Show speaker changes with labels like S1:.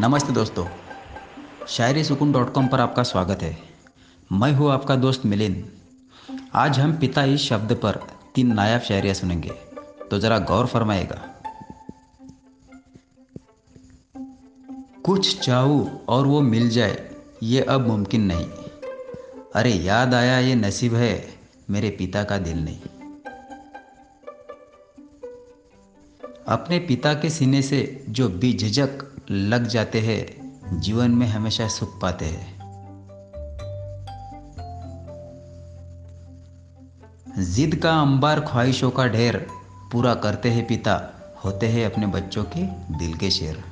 S1: नमस्ते दोस्तों। शायरी सुकून डॉट कॉम पर आपका स्वागत है। मैं हूँ आपका दोस्त मिलिंद। आज हम पिता इस शब्द पर तीन नायाब शायरियाँ सुनेंगे। तो ज़रा गौर फरमाएगा कुछ चाहूँ और वो मिल जाए, ये अब मुमकिन नहीं। अरे याद आया ये नसीब है, मेरे पिता का दिल नहीं। अपने पिता के सीने से जो बेझिझक लग जाते हैं, जीवन में हमेशा सुख पाते हैं। जिद का अंबार ख्वाहिशों का ढेर पूरा करते हैं पिता, होते हैं अपने बच्चों के दिल के शेर।